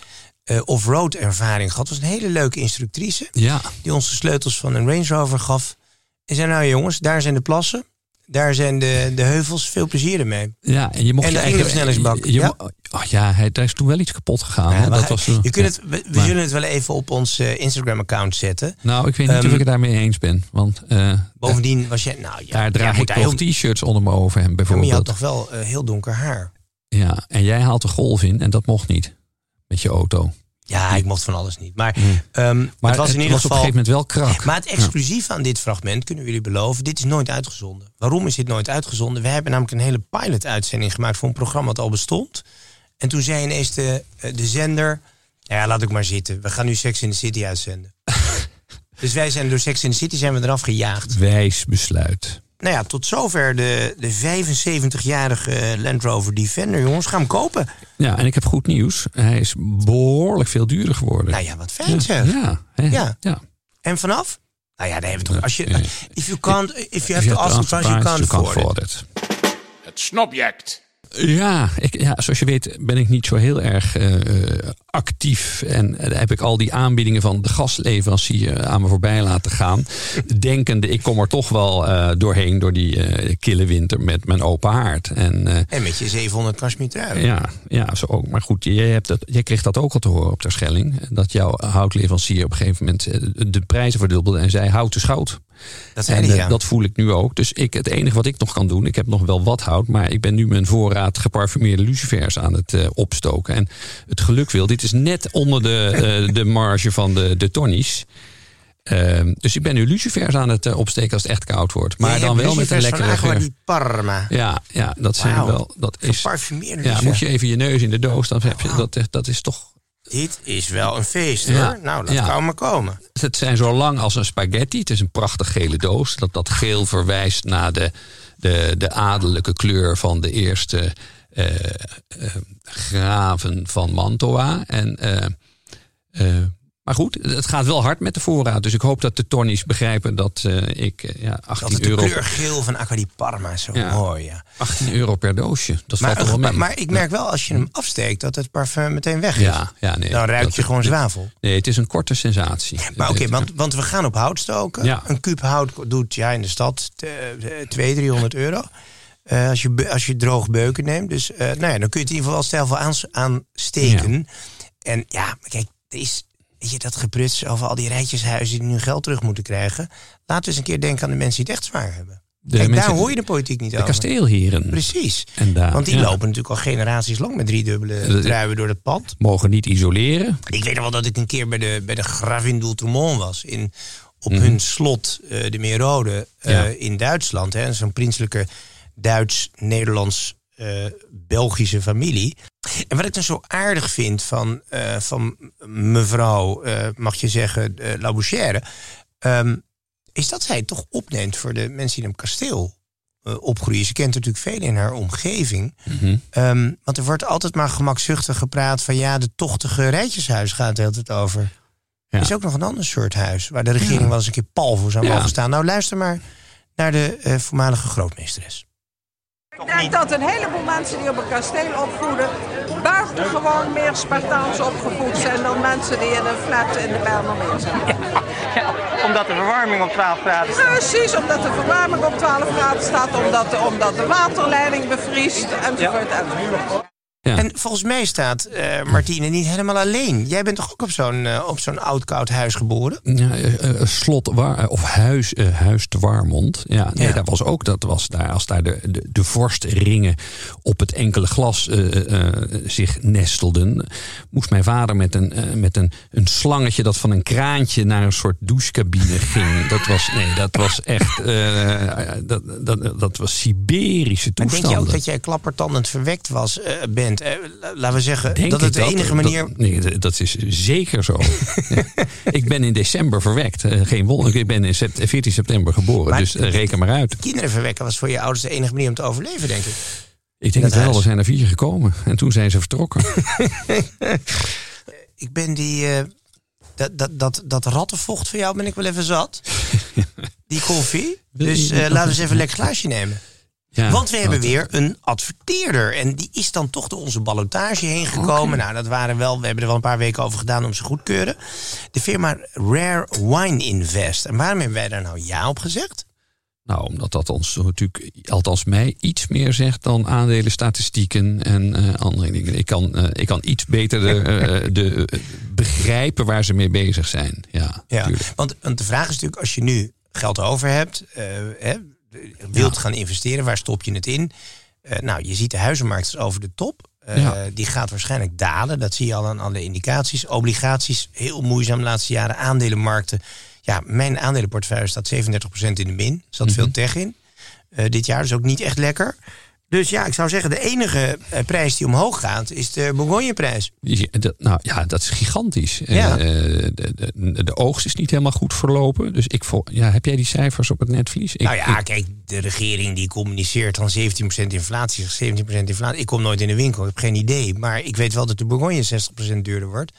eh, off-road ervaring gehad. Het was een hele leuke instructrice. ja. Die ons de sleutels van een Range Rover gaf. En zei nou jongens, daar zijn de plassen. Daar zijn de, de heuvels. Veel plezier ermee. Ja, en je mocht En je de eigen versnellingsbak. Je, Ja. oh, ja, hij, daar is toen wel iets kapot gegaan. Ja, dat was, je kunt het, we zullen het wel even op ons eh, Instagram-account zetten. Nou, ik weet niet of Ehm, ik het daarmee eens ben. Want eh, Bovendien was jij... Nou, ja, daar draag ik heel- t-shirts onder mijn overhemd Ja, maar je had bijvoorbeeld. toch wel heel donker haar. Ja, en jij haalt de golf in en dat mocht niet. Met je auto. Ja, ik mocht van alles niet. Maar, Hmm. ehm, Maar het was in ieder op een geval... gegeven moment wel krak. Maar het exclusieve aan dit fragment, kunnen we jullie beloven, dit is nooit uitgezonden. Waarom is dit nooit uitgezonden? We hebben namelijk een hele pilot-uitzending gemaakt voor een programma dat al bestond. En toen zei ineens de, eh, de zender, "Nou ja, laat ik maar zitten. We gaan nu Sex in the City uitzenden. [LAUGHS] dus wij zijn door Sex in the City zijn we eraf gejaagd. Wijs besluit. Nou ja, tot zover de, de 75-jarige Land Rover Defender. Jongens, ga hem kopen. Ja, en ik heb goed nieuws. Hij is behoorlijk veel duurder geworden. Nou ja, wat fijn zeg. Ja? Ja. ja. En vanaf? Nou ja, daar hebben we toch... Als je, if you can't, if you have to ask the price, you can't afford it. Het snobject. Ja, ik, ja, zoals je weet ben ik niet zo heel erg eh, eh, actief. En eh, heb ik al die aanbiedingen van de gasleverancier aan me voorbij laten gaan. Denkende, ik kom er toch wel doorheen door die kille winter met mijn open haard. En En met je 700 kashmir ja, ja, zo ook. Maar goed, jij, hebt dat, jij kreeg dat ook al te horen op de Schelling. Dat jouw houtleverancier op een gegeven moment de prijzen verdubbelde en zei hout is goud. Dat En eh, ja. dat voel ik nu ook. Dus ik, het enige wat ik nog kan doen, ik heb nog wel wat hout, maar ik ben nu mijn voorraad geparfumeerde lucifers aan het eh, opstoken. En het geluk wil, dit is net onder de, [LAUGHS] eh, de marge van de, de tonnies. Ehm, dus ik ben nu lucifers aan het opsteken als het echt koud wordt. Maar dan wel met een lekkere geur. di Parma. Ja, ja, dat zijn wel. Dat is, Geparfumeerde ja, lucifers. moet je even je neus in de doos, dan heb je dat. Dat is toch. Dit is wel een feest Ja. hoor. Nou, dat Ja. kan maar komen. Het zijn zo lang als een spaghetti. Het is een prachtig gele doos. Dat, dat geel verwijst naar de, de, de adellijke kleur van de eerste eh, eh, graven van Mantua. En, eh, maar goed, het gaat wel hard met de voorraad. Dus ik hoop dat de Tonnies begrijpen dat eh, ik eh, ja, Dat 18 het de euro, kleur geel van Aqua di Parma is zo Ja. mooi. Ja. 18 euro per doosje. Dat Maar, valt toch wel mee. maar, maar ik merk wel als je hem afsteekt dat het parfum meteen weg is. ja, ja, nee, Dan ruik dat- je gewoon zwavel. Nee, het is een korte sensatie. Maar oké, want, want we gaan op hout stoken. Ja. Een kuub hout doet ja, in de stad eh, 200, 300 euro. Eh, als, je, als je droog beuken neemt. Dus nou ja, dan kun je het in ieder geval wel stijlvol aans- aansteken. En ja, kijk, er is weet je, dat gepruts over al die rijtjeshuizen die nu geld terug moeten krijgen. Laten we eens een keer denken aan de mensen die het echt zwaar hebben. De kijk, mensen- daar hoor je de politiek niet de over. kasteelheren. Precies. En daar, Want die ja, lopen natuurlijk al generaties lang met driedubbele Dat- truien door het pand. mogen niet isoleren. Ik weet nog wel dat ik een keer bij de, bij de gravin d'Outremont was. In, op Mhm. hun slot, eh, de Meerrode, eh, Ja. in Duitsland. Zo'n prinselijke Duits-Nederlands-Belgische familie. En wat ik dan zo aardig vind van, eh, van mevrouw, eh, mag je zeggen, uh, Labouchère... ehm, is dat zij het toch opneemt voor de mensen die in een kasteel eh, opgroeien. Ze kent natuurlijk veel in haar omgeving. Mhm. Ehm, want er wordt altijd maar gemakzuchtig gepraat van ja, de tochtige rijtjeshuis gaat het altijd over. Ja. Er is ook nog een ander soort huis waar de regering Ja. wel eens een keer pal voor zou Ja. mogen staan. Nou, luister maar naar de eh, voormalige grootmeesteres. Ik denk dat een heleboel mensen die op een kasteel opvoeden... buitengewoon meer Spartaans opgevoed zijn... dan mensen die in een flat in de Bijlmermeer zijn. Omdat de verwarming op 12 graden staat. Precies, omdat de verwarming op 12 graden staat... omdat de, omdat de waterleiding bevriest, enzovoort, enzovoort. Ja. En volgens mij staat eh, Martine niet helemaal alleen. Jij bent toch ook op zo'n eh, op zo'n oud koud huis geboren? Ja, eh, slot Wa- of huis, huis te Warmond. Ja, nee, Ja. daar was ook dat was daar als daar de, de, de vorstringen op het enkele glas zich nestelden, moest mijn vader met een met een, een slangetje dat van een kraantje naar een soort douchecabine [LAUGHS] ging. Dat was nee, dat was echt dat, dat, dat was Siberische Maar denk toestanden. je ook dat jij klappertandend verwekt was, eh, bent? Eh, la- laten we zeggen Denk dat het de enige manier... Dat, nee, dat- is zeker zo. [LAUGHS] Ja. Ik ben in december verwekt. Eh, Geen wonder. Ik ben in sept- 14 september geboren. Maar- dus eh, reken maar uit. Kinderen verwekken was voor je ouders de enige manier om te overleven, denk ik. Ik denk dat het wel. Er zijn er vier gekomen. En toen zijn ze vertrokken. [LAUGHS] Ik ben die... eh, dat, dat, dat, dat rattenvocht van jou ben ik wel even zat. [LAUGHS] Die koffie. Dus laten we eens een- even een lekker glaasje nemen. Ja, Want we hebben weer een adverteerder. En die is dan toch door onze ballotage heen gekomen. Nou, dat waren wel, we hebben er wel een paar weken over gedaan om ze goed te keuren. De firma Rare Wine Invest. En waarom hebben wij daar nou ja op gezegd? Nou, omdat dat ons natuurlijk, althans mij, iets meer zegt dan aandelen, statistieken en eh, andere dingen. Ik kan, eh, ik kan iets beter de, [LAUGHS] eh, de, begrijpen waar ze mee bezig zijn. Ja, Ja, want, want de vraag is natuurlijk, als je nu geld over hebt, hè, wilt Ja. gaan investeren, waar stop je het in? Eh, nou, je ziet de huizenmarkt is over de top. Eh, Ja. Die gaat waarschijnlijk dalen. Dat zie je al aan alle indicaties. Obligaties, heel moeizaam de laatste jaren. Aandelenmarkten. Ja, mijn aandelenportefeuille staat 37% in de min. Er zat veel tech in. Eh, dit jaar is ook niet echt lekker. Dus ja, ik zou zeggen, de enige eh, prijs die omhoog gaat, is de Bourgogne-prijs. Zie- dat, nou ja, dat is gigantisch. Ja. Eh, de, de, de oogst is niet helemaal goed verlopen. Dus ik ja, heb jij die cijfers op het netvlies? Ik, nou ja, ik- kijk, de regering die communiceert dan 17% inflatie, 17% inflatie. Ik kom nooit in de winkel, ik heb geen idee. Maar ik weet wel dat de Bourgogne 60% duurder wordt.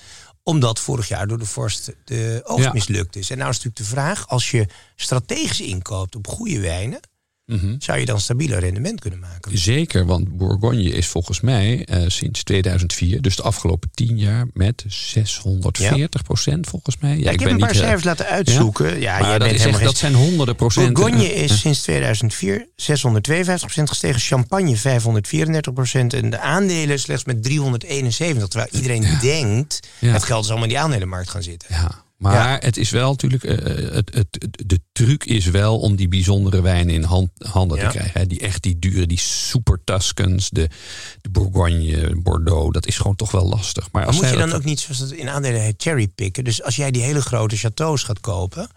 Omdat vorig jaar door de vorst de oogst Ja. mislukt is. En nou is natuurlijk de vraag, als je strategisch inkoopt op goede wijnen, Mhm. zou je dan stabieler rendement kunnen maken. Zeker, want Bourgogne is volgens mij eh, sinds 2004, dus de afgelopen 10 jaar, met 640 procent volgens mij. Ja, ik, heb een paar eh, cijfers laten uitzoeken. Ja, jij dat, bent echt, dat zijn honderden procent. Bourgogne eh, is sinds 2004 652% gestegen. Champagne 534% en de aandelen slechts met 371. Terwijl iedereen denkt, het geld is allemaal in die aandelenmarkt gaan zitten. Ja, maar het is wel natuurlijk, eh, het, het, het- de truc is wel om die bijzondere wijnen in hand, handen Ja. te krijgen. Hè. Die echt die dure, die super Tuscans, de, de Bourgogne, Bordeaux, dat is gewoon toch wel lastig. Maar, moet je dan dat- ook niet, zoals het in aandelen heet, cherrypicken? Dus als jij die hele grote chateaus gaat kopen...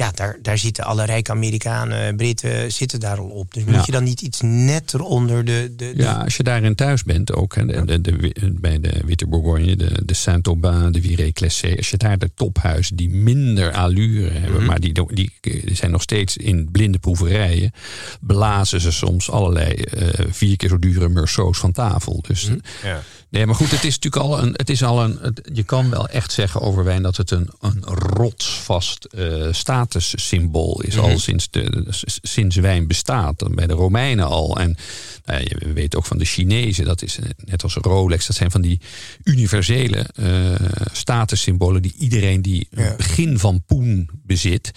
Ja, daar, daar zitten alle rijke Amerikanen, Britten zitten daar al op. Dus Ja. moet je dan niet iets netter onder de... de, de- Ja, als je daarin thuis bent ook, hè, de, de, de- bij de Witte Bourgogne, de, de Saint-Aubin, de Viré Classé. Als je daar de tophuizen die minder allure hebben, Mhm. maar die, die, zijn nog steeds in blinde proeverijen, blazen ze soms allerlei eh, vier keer zo dure Meursaults van tafel. Dus Mhm. Ja. Nee, maar goed, het is natuurlijk al een. Het is al een het- je kan wel echt zeggen over wijn dat het een, een rotsvast eh statussymbool is. Mhm. Al sinds, de, sinds wijn bestaat. Dan Bij de Romeinen al. En nou ja, je weet ook van de Chinezen, dat is eh, net als Rolex. Dat zijn van die universele eh statussymbolen die iedereen die Ja. een begin van poen bezit.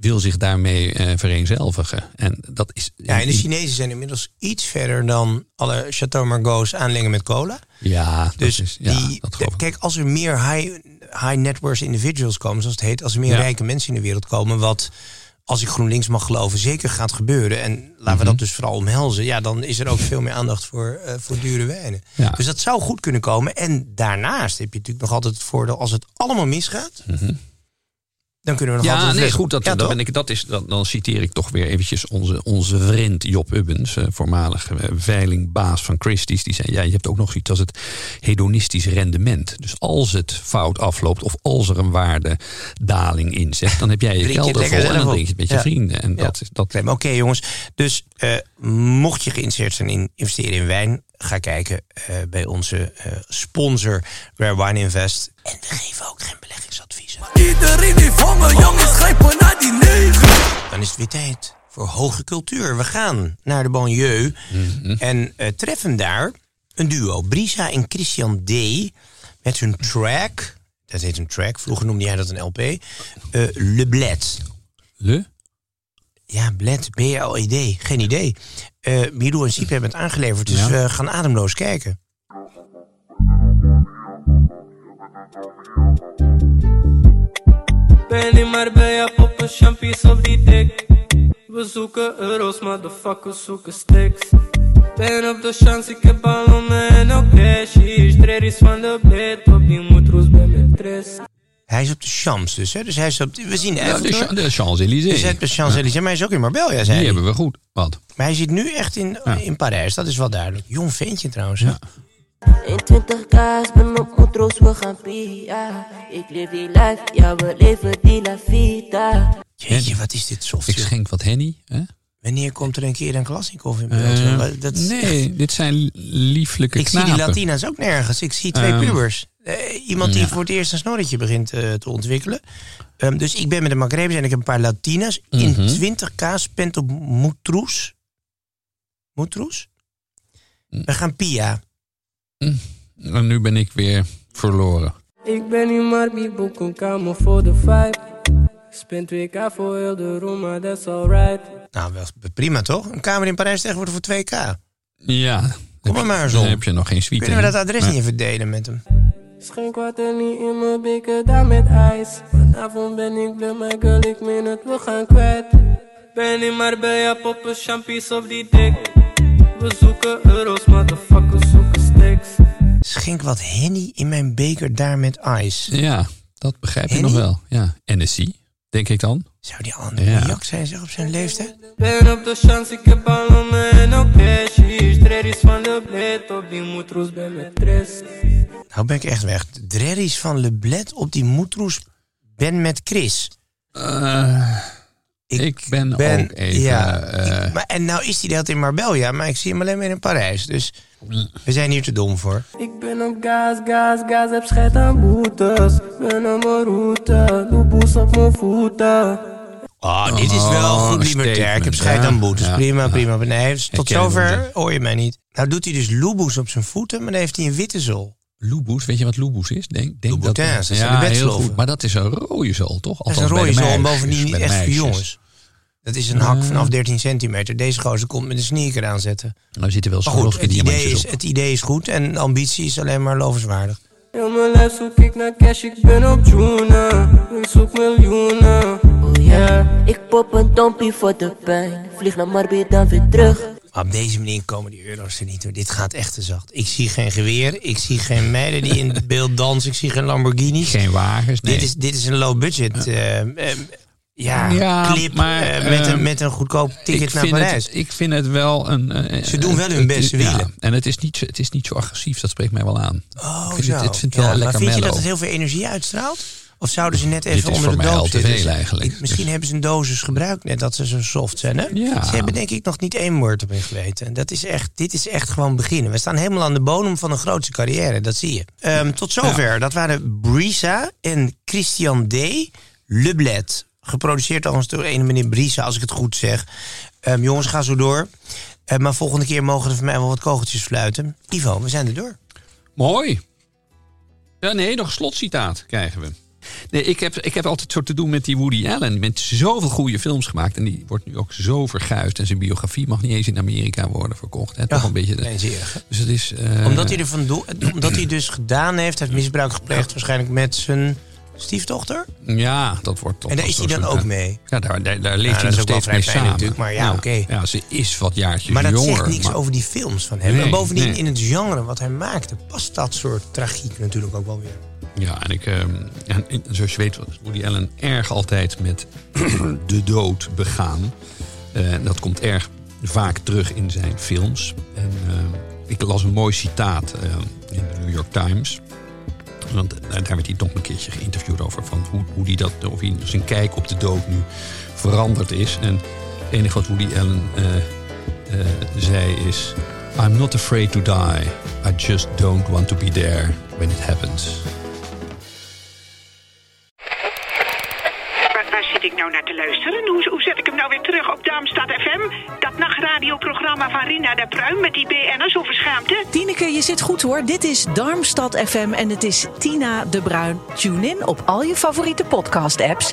Wil zich daarmee eh, vereenzelvigen. En dat is. ja, en de Chinezen zijn inmiddels iets verder dan alle Chateau Margaux aanlengen met cola. Ja, Dus is, ja, die, kijk, als er meer high, high net worth individuals komen, zoals het heet, als er meer Ja. rijke mensen in de wereld komen, wat als ik GroenLinks mag geloven, zeker gaat gebeuren. En laten we Mhm. dat dus vooral omhelzen. Ja, dan is er ook veel meer aandacht voor, eh, voor dure wijnen. Ja. Dus dat zou goed kunnen komen. En daarnaast heb je natuurlijk nog altijd het voordeel, als het allemaal misgaat, dan kunnen we nog Ja, altijd. nee, goed. Dat, Ja, toch? ben ik, dat is, dat, dan citeer ik toch weer eventjes onze, onze vriend Job Ubbens, eh, voormalig eh, veilingbaas van Christie's. Die zei: Ja, je hebt ook nog zoiets als het hedonistisch rendement. Dus als het fout afloopt of als er een waardedaling in zet, dan heb jij je kelder lekker vol en dan drink je het met je. Ja. vrienden. En Ja. dat is dat. Oké, Oké, jongens. Dus eh, mocht je geïnteresseerd zijn in investeren in wijn, ga kijken eh, bij onze eh, sponsor Rare Wine Invest. En we geven ook geen beleggingsadviezen. Iedereen heeft honger, jongens, grijpen naar die negen. Dan is het weer tijd voor hoge cultuur. We gaan naar de banlieue en eh, treffen daar een duo. Brisa en Christian D. met hun track. Dat heet een track. Vroeger noemde jij dat een LP. eh, Le Bled. Le? Ja, bled, D, geen idee. Uh, en Siep hebben het aangeleverd, dus ja. we gaan ademloos kijken. Ben in Marbella, pop een champagne op die dik. We zoeken euro's, motherfuckers zoeken sticks. Ben op de chance, ik heb al en ook cash. Hier is van de bed, op die moet roes bij mijn tres. Hij is op de Champs dus, hè? Dus hij is op, we zien Ja, even. de de Champs-Élysées. Dus hij is op de Champs-Élysées, maar hij is ook in Marbella, zei Die hij. hebben we goed. Wat? Maar hij zit nu echt in, in Parijs, dat is wel duidelijk. Jong ventje trouwens. hè? 21 kaas, ben op moedroes, we gaan pia. Ik leef die life, ja we leven die la vida. Jeetje, wat is dit soft, Ik schenk wat henny. Hè? Wanneer komt er een keer een Klasnikov in beeld? Eh, dat nee, dit zijn lieflijke Ik zie knapen. die Latina's ook nergens. Ik zie twee Ehm, pubers. Eh, iemand die ja. voor het eerst een snorretje begint eh, te ontwikkelen. Ehm, dus ik ben met de Magrebes en ik heb een paar Latina's. In Mhm. 20k spent op Moetroes. Moetroes? Mm. We gaan Pia. En nu ben ik weer verloren. Ik ben in Marbi, boek een kamer voor de Spend 2k voor heel de room, maar that's alright. Nou, wel prima toch? Een kamer in Parijs tegenwoordig voor 2k. Ja. Kom maar maar eens Dan heb je nog geen suite. Kunnen we dat adres niet even delen met hem? Schenk water niet in mijn beker, daar met ijs. Vanavond ben ik blij, mijn girl, ik meen het, we gaan kwijt. Ben in Marbella, poppen champies op die dik. We zoeken euro's, motherfuckers zoeken sticks. Schenk wat henny in mijn beker daar met ice. Ja, dat begrijp je nog wel. Ja. NSC, denk ik dan. Zou die al een Ja. jak zijn zeg op zijn leeftijd? Ben op de chance, ik heb en ook van op die tres. Nou ben ik echt weg. Drerries van Le Bled op die moetroes ben met Chris. Eh, ik, ben, ook even... Ja, eh, ik- maar, en nou is hij de hele tijd in Marbella, maar ik zie hem alleen maar in Parijs. Dus we zijn hier te dom voor. Ik ben op gas, gas, gas, heb scheid aan boetes. Ben op mijn route, doe boes op mijn voeten. Oh, dit is wel Oh, goed libertair. Ik heb scheid aan boetes. Ja, prima, ja. prima. Nee, dus tot zover hoor je mij niet. Nou doet hij dus loeboes op zijn voeten, maar dan heeft hij een witte zool. Loeboes, weet je wat Loeboes is? Denk, denk dat zijn ja, de heel goed. Maar dat is een rode zool, toch? Dat is een Althans, rode de zool bovendien niet echt voor jongens. Dat is een hak vanaf 13 centimeter. Deze gozer komt met een sneaker aanzetten. Nou zitten wel idee, diamantjes is, op. het idee is goed en de ambitie is alleen maar lovenswaardig. Heel mijn lijf zoek ik naar cash, ik ben op Juna. Ik zoek miljoenen. Oh ja, ik pop een dompie voor de pijn. Vlieg naar Marbi, dan weer terug. Op deze manier komen die euro's er niet door. Dit gaat echt te zacht. Ik zie geen geweer. Ik zie geen meiden die in het [LAUGHS] beeld dansen. Ik zie geen Lamborghinis. Geen wagens, nee. Dit, is, dit is een low budget eh, eh, ja, Ja, clip maar, eh, met, eh, een, met een goedkoop ticket naar Parijs. Het, ik vind het wel een... eh, Ze doen wel hun best, ze ja, willen. en het is, niet, zo- het is niet zo agressief, dat spreekt mij wel aan. Oh, ik vind zo. het, het Ja, wel maar lekker vind je dat het heel veel energie uitstraalt? Of zouden ze net even onder de zitten? veel eigenlijk. Ik- misschien hebben ze een dosis gebruikt net dat ze zo soft zijn. Hè? Ja. Ze hebben denk ik nog niet één woord op hun geweten. Dat is echt, dit is echt gewoon beginnen. We staan helemaal aan de bodem van een grootste carrière. Dat zie je. Ehm, tot zover. Dat waren Brisa en Christian D. Leblet. Geproduceerd trouwens door een meneer Brisa, als ik het goed zeg. Ehm, jongens, ga zo door. Eh, maar volgende keer mogen er voor mij wel wat kogeltjes fluiten. Ivo, we zijn er door. Mooi. Ja, nee, nog slotcitaat krijgen we. Nee, ik heb, ik heb altijd zo te doen met die Woody Allen. Met zoveel goede films gemaakt. En die wordt nu ook zo verguisd. En zijn biografie mag niet eens in Amerika worden verkocht. Hè? Toch een beetje. hè? Dus het is. eh, Omdat hij er vandoor, omdat hij dus gedaan heeft, heeft misbruik gepleegd, waarschijnlijk met zijn stiefdochter. Ja, dat wordt toch En daar is hij dan ook mee. Ja, daar, daar, daar leeft Ja, hij nog steeds mee samen. natuurlijk, maar ja, oké. Ja, ze is wat jaartjes Maar dat jonger. zegt niks maar- over die films van hem. Nee, en bovendien nee. in het genre wat hij maakte, past dat soort tragiek natuurlijk ook wel weer. Ja, en ik, ehm, en zoals je weet, was Woody Allen erg altijd met [CLEARS THROAT] de dood begaan. Eh, dat komt erg vaak terug in zijn films. En ehm, ik las een mooi citaat eh, in de New York Times. Want eh, daar werd hij nog een keertje geïnterviewd over van hoe, hoe die dat, of hij zijn kijk op de dood nu veranderd is. En het enige wat Woody Allen eh, eh, zei is: I'm not afraid to die. I just don't want to be there when it happens. Naar te luisteren? Hoe, hoe zet ik hem nou weer terug op Darmstad FM? Dat nachtradioprogramma van Rina de Pruim met die BN'ers over schaamte? Tineke, je zit goed hoor. Dit is Darmstad FM en het is Tina de Bruin. Tune in op al je favoriete podcast-apps.